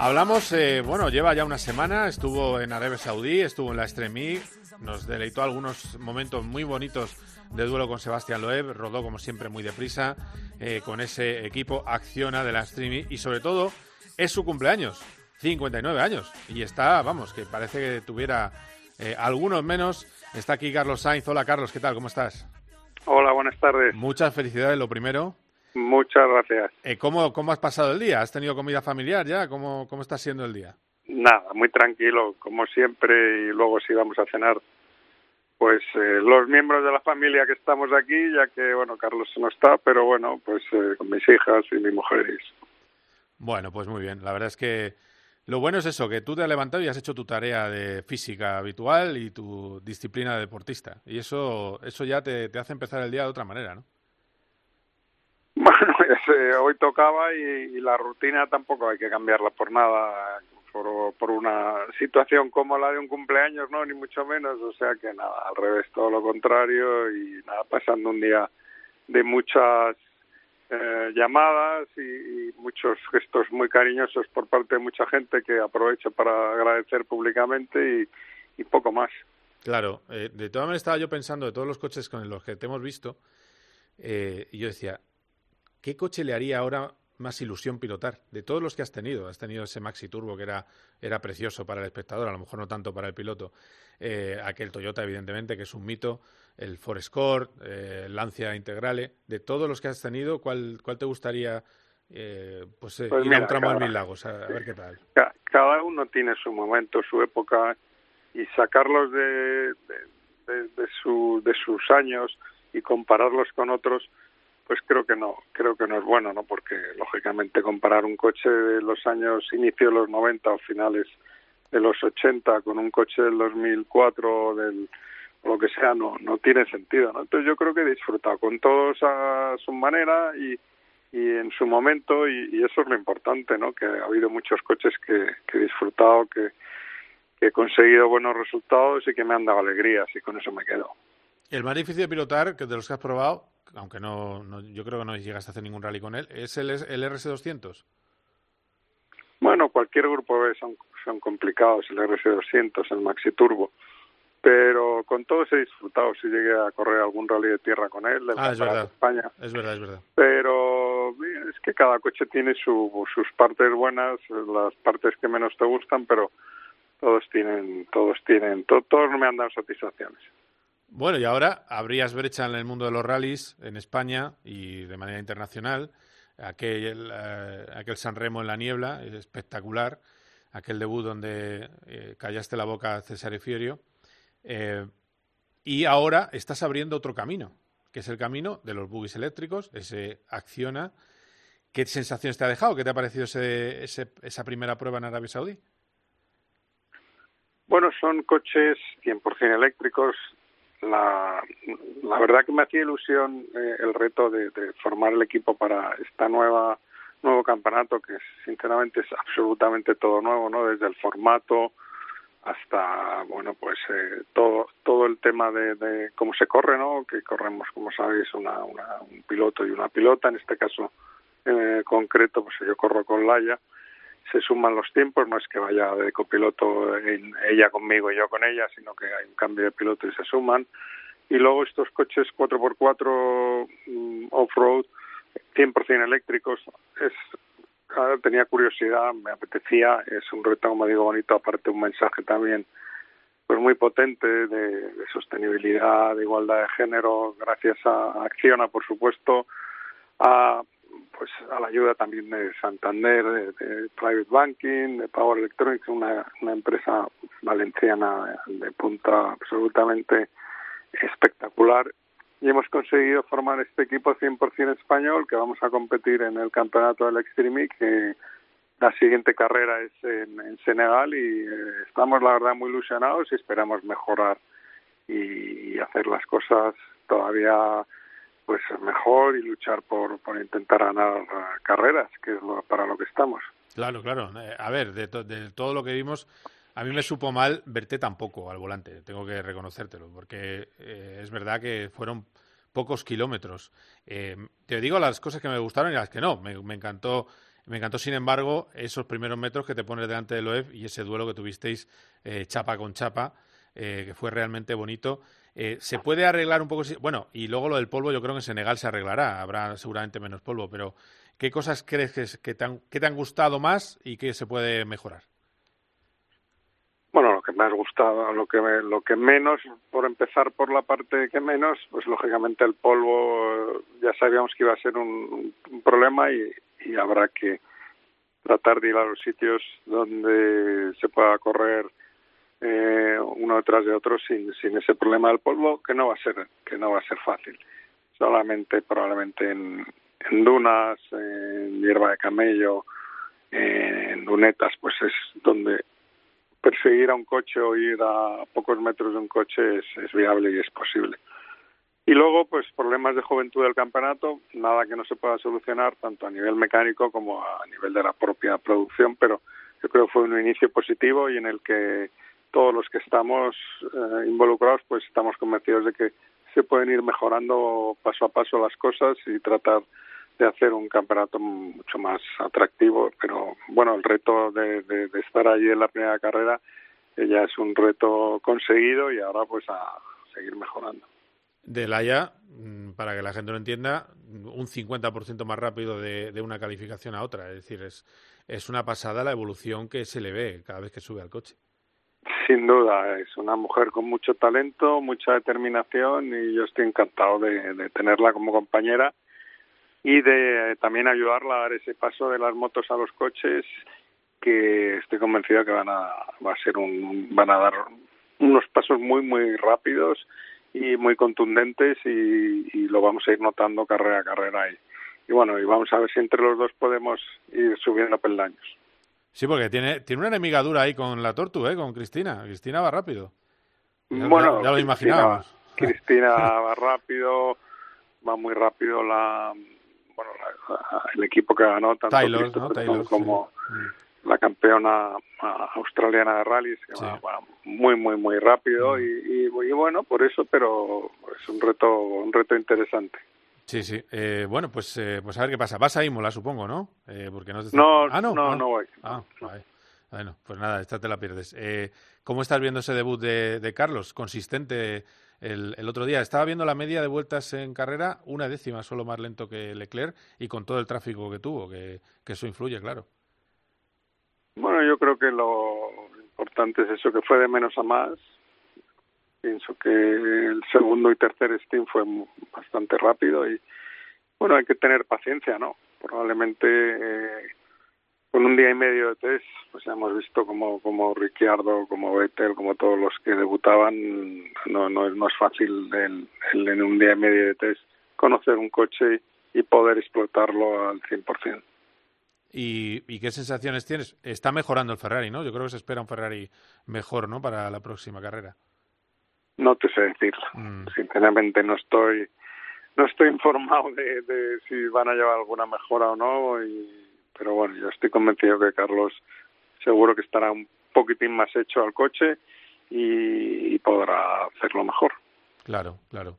Hablamos, eh, bueno, lleva ya una semana, estuvo en Arabia Saudí, estuvo en la Extreme nos deleitó algunos momentos muy bonitos de duelo con Sebastián Loeb, rodó como siempre muy deprisa eh, con ese equipo Acciona de la Extreme y sobre todo es su cumpleaños, 59 años, y está, vamos, que parece que tuviera eh, algunos menos. Está aquí Carlos Sainz. Hola Carlos, ¿qué tal? ¿Cómo estás? Hola, buenas tardes. Muchas felicidades, lo primero. Muchas gracias. Eh, ¿cómo, ¿Cómo has pasado el día? ¿Has tenido comida familiar ya? ¿Cómo, ¿Cómo está siendo el día? Nada, muy tranquilo, como siempre, y luego si vamos a cenar, pues eh, los miembros de la familia que estamos aquí, ya que, bueno, Carlos no está, pero bueno, pues eh, con mis hijas y mi mujer. Bueno, pues muy bien. La verdad es que lo bueno es eso, que tú te has levantado y has hecho tu tarea de física habitual y tu disciplina de deportista. Y eso, eso ya te, te hace empezar el día de otra manera, ¿no? Bueno, hoy tocaba y, la rutina tampoco hay que cambiarla por nada, por, una situación como la de un cumpleaños, no, ni mucho menos. O sea que nada, al revés, todo lo contrario y nada, pasando un día de muchas eh, llamadas y, muchos gestos muy cariñosos por parte de mucha gente que aprovecho para agradecer públicamente y, poco más. Claro, eh, de todas maneras estaba yo pensando de todos los coches con los que te hemos visto eh, y yo decía, ¿qué coche le haría ahora más ilusión pilotar? De todos los que has tenido, has tenido ese Maxi Turbo que era, era precioso para el espectador, a lo mejor no tanto para el piloto, eh, aquel Toyota evidentemente que es un mito, el Forescore, eh, el Lancia Integrale, de todos los que has tenido, ¿cuál, cuál te gustaría eh, pues, eh, pues ir a un tramo de Mil Lagos? A, ver qué tal. Cada uno tiene su momento, su época y sacarlos de, de, de, su, de sus años y compararlos con otros pues creo que no, creo que no es bueno, ¿no? Porque lógicamente comparar un coche de los años inicio de los 90 o finales de los 80 con un coche del 2004 o del o lo que sea no no tiene sentido, ¿no? Entonces yo creo que he disfrutado con todos a su manera y y en su momento y, eso es lo importante, ¿no? Que ha habido muchos coches que, que he disfrutado, que, que he conseguido buenos resultados y que me han dado alegrías y con eso me quedo. El más difícil de pilotar, que de los que has probado, aunque no, no, yo creo que no llegas a hacer ningún rally con él, ¿es el, el RS200? Bueno, cualquier grupo B son, son complicados, el RS200, el Maxi Turbo, pero con todos he disfrutado si llegué a correr algún rally de tierra con él, ah, es verdad. España. Es verdad, es verdad. Pero es que cada coche tiene su, sus partes buenas, las partes que menos te gustan, pero todos tienen, todos tienen, todos me han dado satisfacciones. Bueno, y ahora habrías brecha en el mundo de los rallies en España y de manera internacional. Aquel, eh, aquel San Remo en la niebla, es espectacular. Aquel debut donde eh, callaste la boca a César Fiorio. Eh, y ahora estás abriendo otro camino, que es el camino de los buggies eléctricos, ese Acciona. ¿Qué sensaciones te ha dejado? ¿Qué te ha parecido ese, esa primera prueba en Arabia Saudí? Bueno, son coches 100% eléctricos, la, la verdad que me hacía ilusión eh, el reto de, de, formar el equipo para esta nueva nuevo campeonato que sinceramente es absolutamente todo nuevo no desde el formato hasta bueno pues eh, todo todo el tema de, de, cómo se corre no que corremos como sabéis una, una, un piloto y una pilota. En este caso eh, concreto pues yo corro con Laia se suman los tiempos, no es que vaya de copiloto en ella conmigo y yo con ella, sino que hay un cambio de piloto y se suman. Y luego estos coches 4x4 mm, off-road, 100% eléctricos, es tenía curiosidad, me apetecía, es un reto, como digo, bonito, aparte un mensaje también pues muy potente de, de sostenibilidad, de igualdad de género, gracias a Acciona, por supuesto, a pues a la ayuda también de Santander, de, Private Banking, de Power Electronics, una, una empresa valenciana de punta absolutamente espectacular. Y hemos conseguido formar este equipo 100% español que vamos a competir en el campeonato del Extreme, que la siguiente carrera es en, en Senegal y eh, estamos la verdad muy ilusionados y esperamos mejorar y, y hacer las cosas todavía pues mejor y luchar por, intentar ganar carreras, que es lo, para lo que estamos. Claro, claro. Eh, a ver, de, de, todo lo que vimos, a mí me supo mal verte tampoco al volante, tengo que reconocértelo, porque eh, es verdad que fueron pocos kilómetros. Eh, te digo las cosas que me gustaron y las que no. Me, encantó Me encantó, sin embargo, esos primeros metros que te pones delante del Loeb y ese duelo que tuvisteis eh, chapa con chapa, eh, que fue realmente bonito. Eh, ¿Se puede arreglar un poco? Bueno, y luego lo del polvo, yo creo que en Senegal se arreglará, habrá seguramente menos polvo, pero ¿qué cosas crees que, te, han, que te han gustado más y qué se puede mejorar? Bueno, lo que me ha gustado, lo que, lo que menos, por empezar por la parte que menos, pues lógicamente el polvo ya sabíamos que iba a ser un, problema y, habrá que tratar de ir a los sitios donde se pueda correr eh, uno detrás de otro sin, sin ese problema del polvo que no va a ser que no va a ser fácil solamente probablemente en, en dunas en hierba de camello en dunetas pues es donde perseguir a un coche o ir a pocos metros de un coche es, viable y es posible. Y luego, pues problemas de juventud del campeonato, nada que no se pueda solucionar tanto a nivel mecánico como a nivel de la propia producción, pero yo creo que fue un inicio positivo y en el que todos los que estamos eh, involucrados, pues estamos convencidos de que se pueden ir mejorando paso a paso las cosas y tratar de hacer un campeonato mucho más atractivo, pero bueno, el reto de, estar allí en la primera carrera ya es un reto conseguido y ahora pues a seguir mejorando. De Laia, mm, para que la gente lo entienda, un 50% más rápido de, de, una calificación a otra. Es decir, es, es una pasada la evolución que se le ve cada vez que sube al coche. Sin duda, es una mujer con mucho talento, mucha determinación y yo estoy encantado de tenerla como compañera y de también ayudarla a dar ese paso de las motos a los coches que estoy convencido que van a va a ser un van a dar unos pasos muy muy rápidos y muy contundentes y, lo vamos a ir notando carrera a carrera y, y bueno y vamos a ver si entre los dos podemos ir subiendo peldaños sí porque tiene tiene una enemiga dura ahí con la Tortu eh con Cristina. Cristina va rápido. Bueno ya, lo imaginábamos Cristina va rápido va muy rápido la bueno, el equipo que ganó tanto como mm. la campeona australiana de rallies, que va, muy, muy, muy rápido mm. y, y, bueno, por eso, pero es un reto, un reto interesante. Sí, sí. Eh, bueno, pues, eh, pues a ver qué pasa. Vas a Imola, supongo, ¿no? Eh, porque no, no, ah, no, no, no, voy. Ah, Bueno, pues nada, esta te la pierdes. Eh, ¿Cómo estás viendo ese debut de, de Carlos? Consistente el, otro día. Estaba viendo la media de vueltas en carrera, una décima solo más lento que Leclerc y con todo el tráfico que tuvo, que, eso influye, claro. Bueno, yo creo que lo importante es eso, que fue de menos a más. Pienso que el segundo y tercer steam fue bastante rápido y, bueno, hay que tener paciencia, ¿no? Probablemente eh, con un día y medio de test, pues ya hemos visto como, como Ricciardo, como Vettel, como todos los que debutaban, no, no, es, más fácil en un día y medio de test conocer un coche y poder explotarlo al 100%. ¿Y, ¿Y qué sensaciones tienes? Está mejorando el Ferrari, ¿no? Yo creo que se espera un Ferrari mejor, ¿no? Para la próxima carrera. No te sé decir. Mm. Sinceramente no estoy no estoy informado de, de si van a llevar alguna mejora o no y pero bueno, yo estoy convencido que Carlos seguro que estará un poquitín más hecho al coche y, podrá hacerlo mejor. Claro, claro.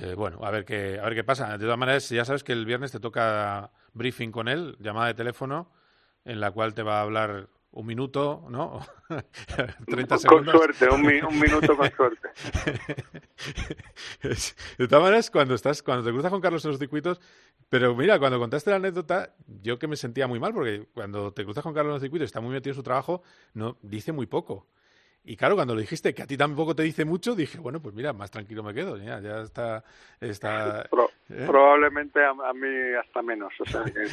Eh, bueno, a ver qué a ver qué pasa. De todas maneras, ya sabes que el viernes te toca briefing con él, llamada de teléfono, en la cual te va a hablar un minuto, ¿no? 30 segundos. Con suerte, un, minuto con suerte. de todas maneras, cuando estás, cuando te cruzas con Carlos en los circuitos, pero mira, cuando contaste la anécdota, yo que me sentía muy mal, porque cuando te cruzas con Carlos en los circuitos y está muy metido en su trabajo, no dice muy poco. Y claro, cuando lo dijiste que a ti tampoco te dice mucho, dije, bueno, pues mira, más tranquilo me quedo, ya, ya está... está ¿eh? Probablemente a, mí hasta menos, o sea que...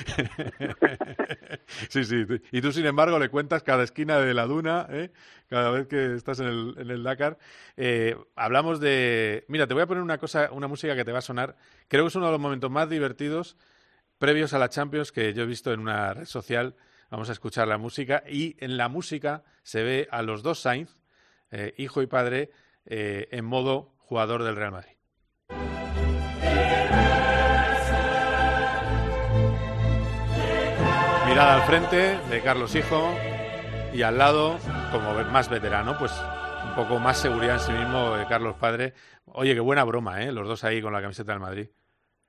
sí, sí, y tú sin embargo le cuentas cada esquina de la duna, ¿eh? cada vez que estás en el, en el Dakar. Eh, hablamos de... Mira, te voy a poner una cosa, una música que te va a sonar, creo que es uno de los momentos más divertidos previos a la Champions que yo he visto en una red social Vamos a escuchar la música y en la música se ve a los dos Sainz, eh, hijo y padre, eh, en modo jugador del Real Madrid. Mirada al frente de Carlos Hijo y al lado, como más veterano, pues un poco más seguridad en sí mismo de Carlos Padre. Oye, qué buena broma, ¿eh? Los dos ahí con la camiseta del Madrid.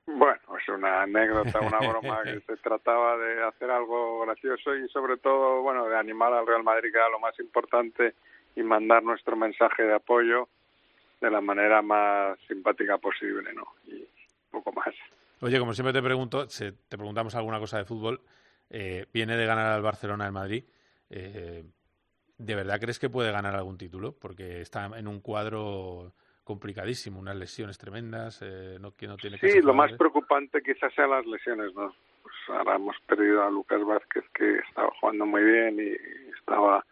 Bueno, una anécdota, una broma que se trataba de hacer algo gracioso y sobre todo, bueno, de animar al Real Madrid, que era lo más importante, y mandar nuestro mensaje de apoyo de la manera más simpática posible, ¿no? Y poco más. Oye, como siempre te pregunto, te preguntamos alguna cosa de fútbol, eh, viene de ganar al Barcelona el Madrid. Eh, ¿De verdad crees que puede ganar algún título? Porque está en un cuadro complicadísimo, unas lesiones tremendas, eh, no, que no tiene Sí, lo más preocupante quizás sean las lesiones, ¿no? Pues ahora hemos perdido a Lucas Vázquez, que estaba jugando muy bien y estaba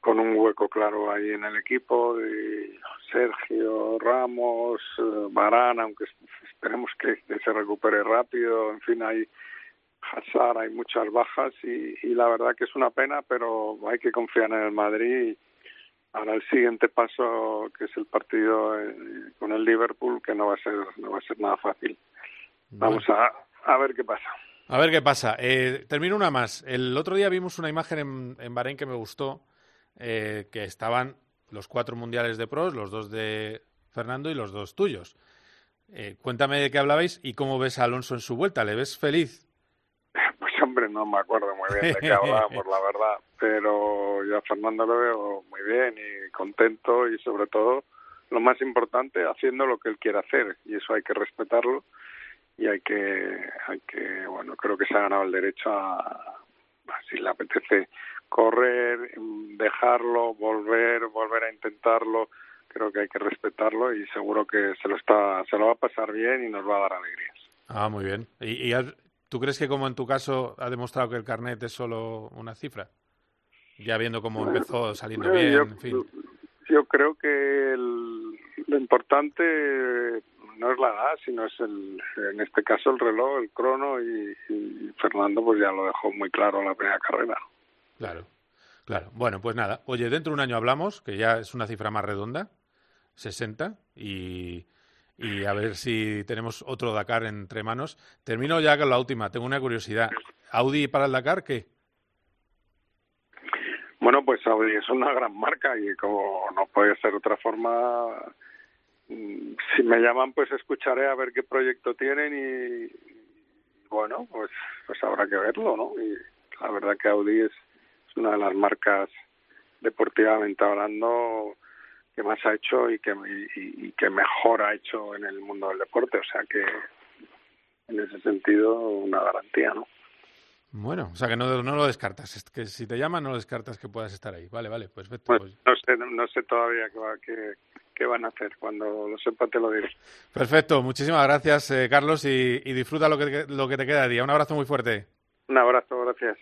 con un hueco claro ahí en el equipo, de Sergio Ramos, Barán, eh, aunque esperemos que, se recupere rápido, en fin, hay Hazard, hay muchas bajas y, y la verdad que es una pena, pero hay que confiar en el Madrid y, Ahora el siguiente paso, que es el partido eh, con el Liverpool, que no va a ser, no va a ser nada fácil. Vamos a, a ver qué pasa. A ver qué pasa. Eh, termino una más. El otro día vimos una imagen en, en Bahrein que me gustó, eh, que estaban los cuatro mundiales de pros, los dos de Fernando y los dos tuyos. Eh, cuéntame de qué hablabais y cómo ves a Alonso en su vuelta. ¿Le ves feliz? No me acuerdo muy bien de qué hablábamos, la verdad, pero yo a Fernando lo veo muy bien y contento y sobre todo, lo más importante, haciendo lo que él quiere hacer y eso hay que respetarlo y hay que, hay que bueno, creo que se ha ganado el derecho a, si le apetece correr, dejarlo, volver, volver a intentarlo, creo que hay que respetarlo y seguro que se lo está, se lo va a pasar bien y nos va a dar alegrías. Ah, muy bien. ¿Y, y ¿Tú crees que como en tu caso ha demostrado que el carnet es solo una cifra? Ya viendo cómo empezó saliendo bien, yo, en fin. Yo creo que lo importante no es la edad, sino es el, en este caso el reloj, el crono y, Fernando pues ya lo dejó muy claro en la primera carrera. Claro, claro. Bueno, pues nada. Oye, dentro de un año hablamos, que ya es una cifra más redonda, 60, y, y a ver si tenemos otro Dakar entre manos. Termino ya con la última. Tengo una curiosidad. ¿Audi para el Dakar qué? Bueno, pues Audi es una gran marca y como no puede ser de otra forma, si me llaman pues escucharé a ver qué proyecto tienen y bueno, pues, pues habrá que verlo, ¿no? Y la verdad que Audi es una de las marcas deportivamente hablando que más ha hecho y que, y, que mejor ha hecho en el mundo del deporte. O sea que, en ese sentido, una garantía, ¿no? Bueno, o sea que no, no lo descartas. Es que si te llaman, no lo descartas que puedas estar ahí. Vale, vale, pues perfecto. Pues, no, sé, no sé todavía qué, qué, van a hacer. Cuando lo sepa, te lo diré. Perfecto. Muchísimas gracias, eh, Carlos, y, y disfruta lo que, lo que te queda de día. Un abrazo muy fuerte. Un abrazo, gracias.